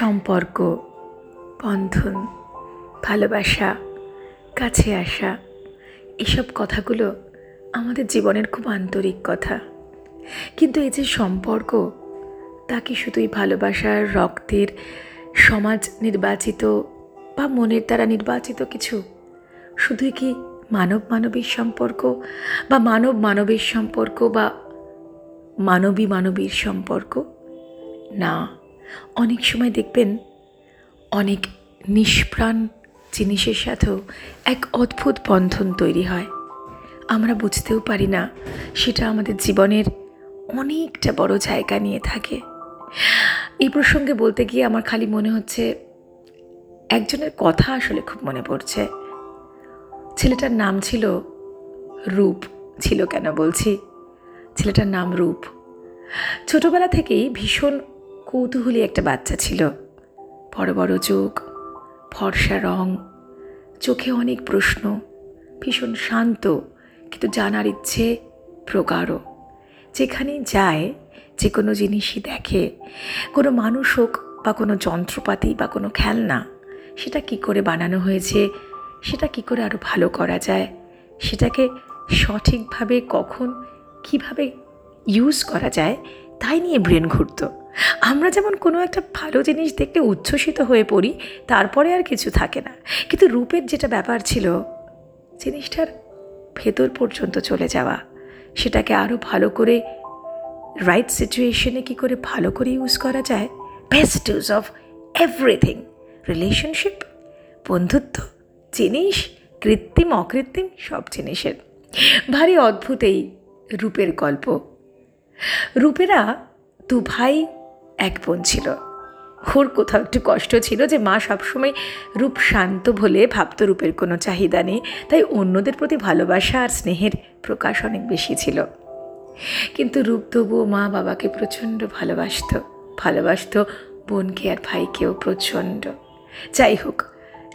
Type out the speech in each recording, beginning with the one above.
সম্পর্ক, বন্ধন, ভালোবাসা, কাছে আসা, এসব কথাগুলো আমাদের জীবনের খুব আন্তরিক কথা। কিন্তু এই যে সম্পর্ক, তা কি শুধুই ভালোবাসার, রক্তের, সমাজ নির্বাচিত বা মনের দ্বারা নির্বাচিত কিছু? শুধুই কি মানব মানবীর সম্পর্ক বা মানব মানবীর সম্পর্ক বা মানবী মানবীর সম্পর্ক? না। অনেক সময় দেখবেন অনেক নিষ্প্রাণ জিনিসের সাথেও এক অদ্ভুত বন্ধন তৈরি হয়। আমরা বুঝতেও পারি না সেটা আমাদের জীবনের অনেকটা বড় জায়গা নিয়ে থাকে। এই প্রসঙ্গে বলতে গিয়ে আমার খালি মনে হচ্ছে একজনের কথা আসলে খুব মনে পড়ছে। ছেলেটার নাম ছিল রূপ, ছিল কেন বলছি? ছেলেটার নাম রূপ। ছোটবেলা থেকেই ভীষণ কৌতূহলী একটা বাচ্চা ছিল। বড় বড় চোখ, ফর্সা রং, চোখে অনেক প্রশ্ন, ভীষণ শান্ত, কিন্তু জানার ইচ্ছে প্রগাঢ়। যেখানেই যায়, যে কোনো জিনিসই দেখে। কোনো মানুষ হোক বা কোনো যন্ত্রপাতি বা কোনো খেলনা, সেটা কি করে বানানো হয়েছে, সেটা কি করে আরও ভালো করা যায়, সেটাকে সঠিকভাবে কখন, কীভাবে ইউজ করা যায় তাই নিয়ে ব্রেন ঘুরতো। আমরা যেমন কোনো একটা ভালো জিনিস দেখতে উচ্ছ্বসিত হয়ে পড়ি, তারপরে আর কিছু থাকে না। কিন্তু রূপের যেটা ব্যাপার ছিল, জিনিসটার ভেতর পর্যন্ত চলে যাওয়া, সেটাকে আরও ভালো করে রাইট সিচুয়েশনে কী করে ভালো করে ইউজ করা যায় best use of everything relationship বন্ধুত্ব, জিনিস, কৃত্রিম, অকৃত্রিম, সব জিনিসের। ভারী অদ্ভুত এই রূপের গল্প। রূপেরা দু ভাই এক বোন ছিল। ওর কোথাও একটু কষ্ট ছিল যে মা সবসময় রূপ শান্ত বলে ভাবত রূপের কোনো চাহিদা নেই, তাই অন্যদের প্রতি ভালোবাসা আর স্নেহের প্রকাশ অনেক বেশি ছিল। কিন্তু রূপ তবুও মা বাবাকে প্রচণ্ড ভালোবাসত ভালোবাসত বোনকে আর ভাইকেও প্রচণ্ড। যাই হোক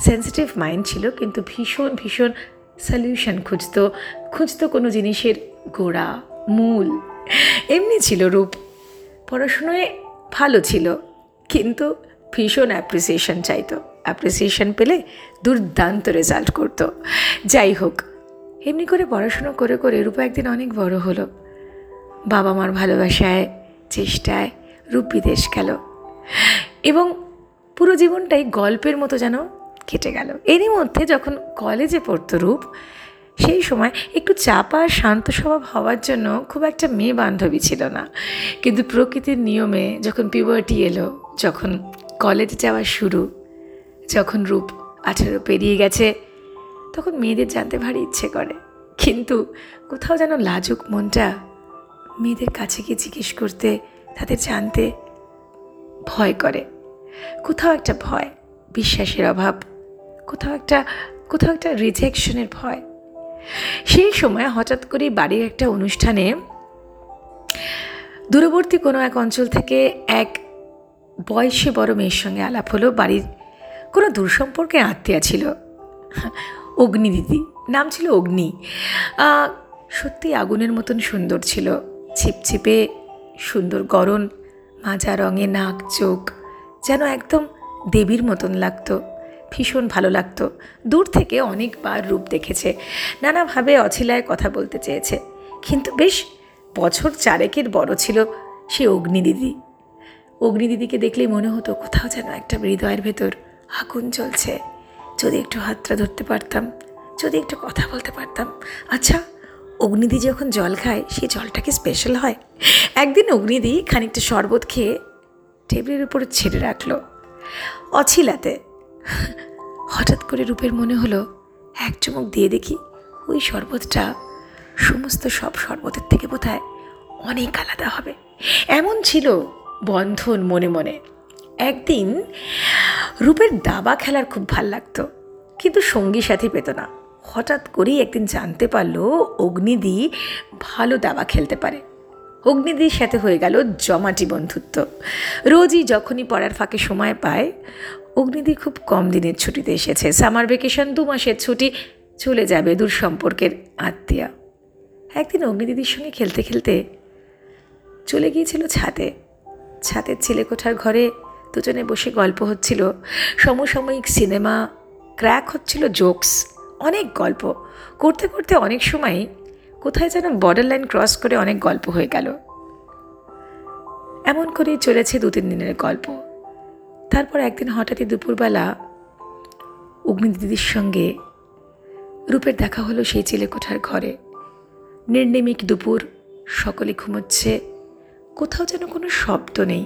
সেন্সিটিভ মাইন্ড ছিল কিন্তু ভীষণ ভীষণ সলিউশন খুঁজতো খুঁজতো কোনো জিনিসের গোড়া, মূল এমনি ছিল রূপ। পড়াশুনোয় ভালো ছিল, কিন্তু ভীষণ অ্যাপ্রিসিয়েশন চাইতো। অ্যাপ্রিসিয়েশন পেলে দুর্দান্ত রেজাল্ট করতো। যাই হোক, এমনি করে পড়াশুনো করে করে রূপা একদিন অনেক বড় হলো। বাবা মার ভালোবাসায়, চেষ্টায় রূপ বিদেশ গেল। এবং পুরো জীবনটাই গল্পের মতো যেন কেটে গেল। এরই মধ্যে যখন কলেজে পড়তো রূপ সেই সময় একটু চাপা আর শান্ত স্বভাব হওয়ার জন্য খুব একটা মেয়ে বান্ধবী ছিল না। কিন্তু প্রকৃতির নিয়মে যখন পিউবার্টি এলো, যখন কলেজ যাওয়া শুরু, যখন রূপ আঠেরো পেরিয়ে গেছে, তখন মেয়েদের জানতে ভারী ইচ্ছে করে। কিন্তু কোথাও যেন লাজুক মনটা মেয়েদের কাছে গিয়ে জিজ্ঞেস করতে, তাদের জানতে ভয় করে। কোথাও একটা ভয়, বিশ্বাসের অভাব, কোথাও একটা কোথাও একটা রিজেকশনের ভয়। সেই সময় হঠাৎ করে বাড়ির একটা অনুষ্ঠানে দূরবর্তী কোনো এক অঞ্চল থেকে এক বয়সে বড় মেয়ের সঙ্গে আলাপ হলো। বাড়ির কোনো দূর সম্পর্কে আত্মীয়া ছিল। অগ্নি দিদি নাম ছিল অগ্নি। সত্যি আগুনের মতন সুন্দর ছিল। ছিপছিপে সুন্দর গরম মাজা রঙে নাক, চোখ যেন একদম দেবীর মতন লাগতো। ভীষণ ভালো লাগতো। দূর থেকে অনেকবার রূপ দেখেছে। নানাভাবে অছিলায় কথা বলতে চেয়েছে। কিন্তু বেশ বছর চারেকের বড় ছিল সে অগ্নিদিদি। অগ্নিদিদিকে দেখলেই মনে হতো, কোথাও যেন একটা হৃদয়ের ভেতর আগুন চলছে যদি একটু হাতটা ধরতে পারতাম, যদি একটু কথা বলতে পারতাম। আচ্ছা অগ্নিদি যখন জল খায় সেই জলটা কি স্পেশাল হয়? একদিন অগ্নিদি খানিকটা শরবত খেয়ে টেবিলের উপর ছেড়ে রাখল। অছিলাতে হঠাৎ করে রূপের মনে হলো, এক চুমুক দিয়ে দেখি ওই শরবতটা সমস্ত সব শরবতের থেকে বোধ অনেক আলাদা হবে। এমন ছিল বন্ধন মনে মনে। একদিন রূপের দাবা খেলার খুব ভালো লাগতো, কিন্তু সঙ্গী সাথী পেত না। হঠাৎ করেই একদিন জানতে পারল অগ্নিদি ভালো দাবা খেলতে পারে। অগ্নিদির সাথে হয়ে গেল জমাটি বন্ধুত্ব। রোজই যখনই পড়ার ফাঁকে সময় পায় অগ্নিদি খুব কম দিনের ছুটিতে এসেছে। সামার ভেকেশন দু মাসের ছুটি চলে যাবে দূর সম্পর্কের আত্মীয়া। একদিন অগ্নিদিদির সঙ্গে খেলতে খেলতে চলে গিয়েছিল ছাদে। ছাদের ছেলে কোঠার ঘরে দুজনে বসে গল্প হচ্ছিল। সমসাময়িক সিনেমা, ক্র্যাক হচ্ছিল জোকস, অনেক গল্প। করতে করতে অনেক সময় কোথায় যেন বর্ডার লাইন ক্রস করে অনেক গল্প হয়ে গেল। এমন করেই চলেছে দু তিন দিনের গল্প। তারপর একদিন হঠাৎই দুপুরবেলা অগ্নি দিদির সঙ্গে রূপের দেখা হলো সেই চিলেকোঠার ঘরে। নির্নিমিক দুপুর, সকলে ঘুমোচ্ছে, কোথাও যেন কোনো শব্দ নেই।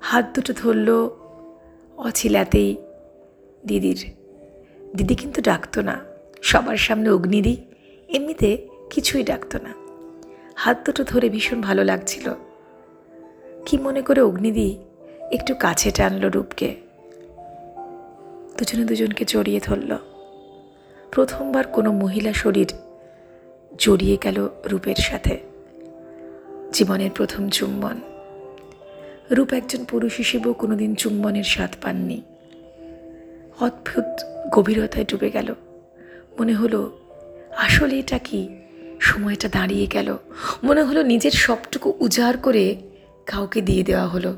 হাত দুটো ধরল অছিলাতেই দিদির। দিদি কিন্তু ডাকতো না, সবার সামনে অগ্নিদি এমনিতে কিছুই ডাকতো না। হাত দুটো ধরে ভীষণ ভালো লাগছিল। কি মনে করে অগ্নিদি একটু কাছে টানলো রূপকে। দুজনে দুজনকে জড়িয়ে ধরল। প্রথমবার কোনো মহিলা শরীর জড়িয়ে গেল রূপের সাথে। জীবনের প্রথম চুম্বন। রূপ একজন পুরুষ হিসেবেও কোনোদিন চুম্বনের স্বাদ পাননি। অদ্ভুত গভীরতায় ডুবে গেল। মনে হলো, আসলে এটা কি? সময়টা দাঁড়িয়ে গেল। মনে হলো নিজের সবটুকু উজাড় করে কাউকে দিয়ে দেওয়া হলো।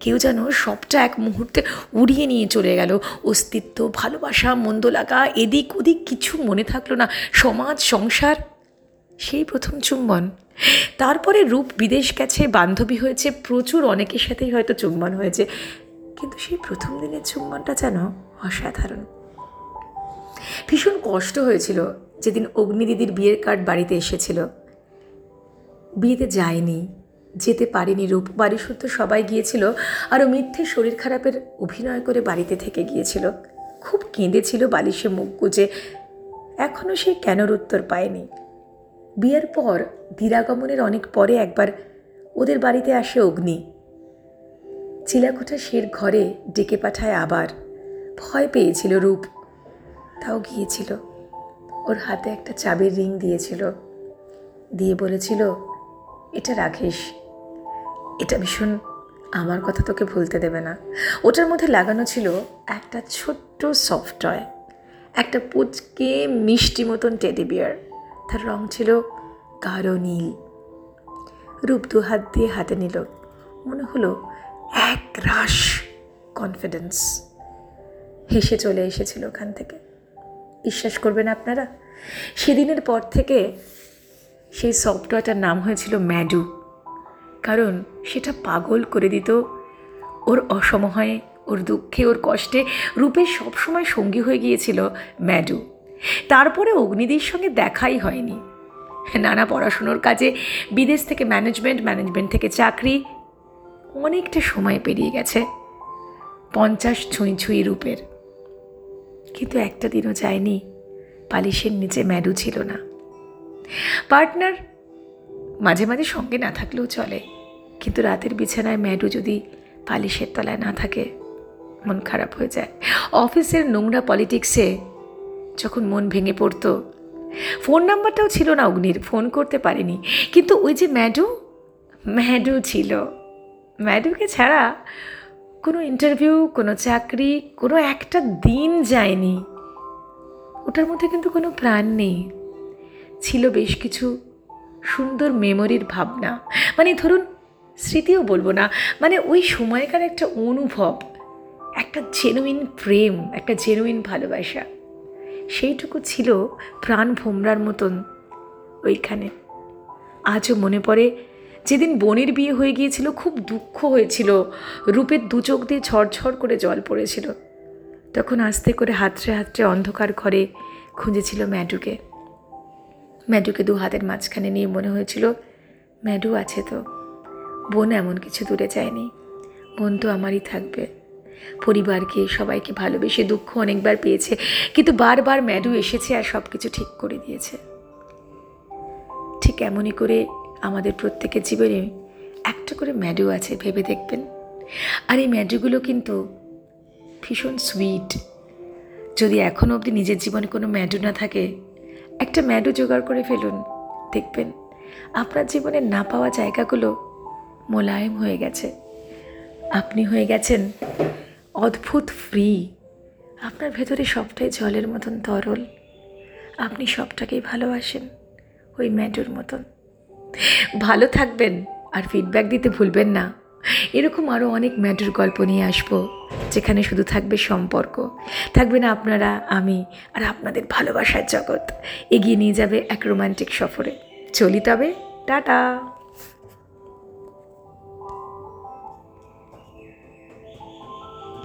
কেউ যেন সবটা এক মুহূর্তে উড়িয়ে নিয়ে চলে গেল। অস্তিত্ব, ভালোবাসা, মন্দ লাগা, এদিক ওদিক কিছু মনে থাকল না। সমাজ, সংসার, সেই প্রথম চুম্বন। তারপরে রূপ বিদেশ গেছে, বান্ধবী হয়েছে, প্রচুর অনেকের সাথেই হয়তো চুম্বন হয়েছে। কিন্তু সেই প্রথম দিনের চুম্বনটা যেন অসাধারণ। ভীষণ কষ্ট হয়েছিল যেদিন অগ্নিদিদির বিয়ের কার্ড বাড়িতে এসেছিল। বিয়েতে যায়নি। যেতে পারেনি রূপ। বাড়ি শুদ্ধ সবাই গিয়েছিল, আরও মিথ্যে শরীর খারাপের অভিনয় করে বাড়িতে থেকে গিয়েছিল। খুব কেঁদেছিল বালিশে মুখ গুজে। এখনও সে কেনর উত্তর পায়নি। বিয়ের পর দিরাগমনের অনেক পরে একবার ওদের বাড়িতে আসে অগ্নি। চিলাকোঠা শের ঘরে ডেকে পাঠায় আবার। ভয় পেয়েছিল রূপ। তাও গিয়েছিল। ওর হাতে একটা চাবির রিং দিয়েছিল। দিয়ে বলেছিল, এটা রাখিস এটা ভীষণ আমার কথা তোকে ভুলতে দেবে না। ওটার মধ্যে লাগানো ছিল একটা ছোট্ট সফট টয় একটা পুচকে মিষ্টি মতন টেডি বিয়ার তার রং ছিল গাঢ় নীল। রূপ দু হাত দিয়ে হাতে নিল। মনে হলো এক রাশ কনফিডেন্স হেসে চলে এসেছিল ওখান থেকে। বিশ্বাস করবেন আপনারা, সেদিনের পর থেকে সেই সফটওয়্যারটার নাম হয়েছিল ম্যাডু কারণ সেটা পাগল করে দিত। ওর অসময়ে, ওর দুঃখে, ওর কষ্টে রূপের সবসময় সঙ্গী হয়ে গিয়েছিল ম্যাডু। তারপরে অগ্নিদির সঙ্গে দেখাই হয়নি। নানা পড়াশুনোর কাজে, বিদেশ থেকে ম্যানেজমেন্ট ম্যানেজমেন্ট থেকে চাকরি, অনেকটা সময় পেরিয়ে গেছে। পঞ্চাশ ছুঁই ছুঁই রূপের। কিন্তু একটা দিনও যায়নি, পালিশের নিচে ম্যাডু ছিল না। পার্টনার মাঝে মাঝে সঙ্গে না থাকলেও চলে। কিন্তু রাতের বিছানায় ম্যাডু যদি পালিশের তলায় না থাকে, মন খারাপ হয়ে যায়। অফিসের নোংরা পলিটিক্সে যখন মন ভেঙে পড়তো, ফোন নাম্বারটাও ছিল না অগ্নির, ফোন করতে পারেনি। কিন্তু ওই যে ম্যাডু ম্যাডু ছিল। ম্যাডুকে ছাড়া কোনো ইন্টারভিউ, কোনো চাকরি, কোনো একটা দিন যায়নি। ওটার মধ্যে কিন্তু কোনো প্রাণ নেই। ছিল বেশ কিছু সুন্দর মেমোরির ভাবনা। মানে ধরুন, স্মৃতিও বলব না মানে ওই সময়কার একটা অনুভব, একটা জেনুইন প্রেম, একটা জেনুইন ভালোবাসা। সেইটুকু ছিল প্রাণ ভোমরার মতন ওইখানে। আজও মনে পড়ে, যেদিন বোনের বিয়ে হয়ে গিয়েছিল, খুব দুঃখ হয়েছিল। রূপের দু চোখ দিয়ে ঝরঝর করে জল পড়েছিল। তখন আস্তে করে হাতড়ে হাতড়ে অন্ধকার ঘরে খুঁজেছিল ম্যাডুকে। ম্যাডুকে দু হাতের মাঝখানে নিয়ে মনে হয়েছিল, ম্যাডু আছে তো। বোন এমন কিছু দূরে যায়নি। বোন তো আমারই থাকবে। পরিবারকে, সবাইকে ভালোবেসে দুঃখ অনেকবার পেয়েছে, কিন্তু বারবার ম্যাডু এসেছে আর সব কিছু ঠিক করে দিয়েছে। ঠিক এমনই করে আমাদের প্রত্যেকের জীবনে একটা করে ম্যাডু আছে, ভেবে দেখবেন। আর এই ম্যাডুগুলো কিন্তু ভীষণ সুইট যদি এখনও অবধি নিজের জীবনে কোনো ম্যাডু না থাকে একটা ম্যাডু জোগাড় করে ফেলুন। দেখবেন আপনার জীবনে না পাওয়া জায়গাগুলো মোলায়েম হয়ে গেছে। আপনি হয়ে গেছেন অদ্ভুত ফ্রি আপনার ভেতরে সবটাই জলের মতন তরল। আপনি সবটাকেই ভালোবাসেন ওই ম্যাডুর মতন। ভালো থাকবেন আর ফিডব্যাক দিতে ভুলবেন না। এরকম আরও অনেক ম্যাটার গল্প নিয়ে আসব, যেখানে শুধু থাকবে সম্পর্ক। থাকবে না আপনারা, আমি আর আপনাদের ভালোবাসার জগৎ। এগিয়ে নিয়ে যাবে এক রোমান্টিক সফরে। চলি তবে, টাটা!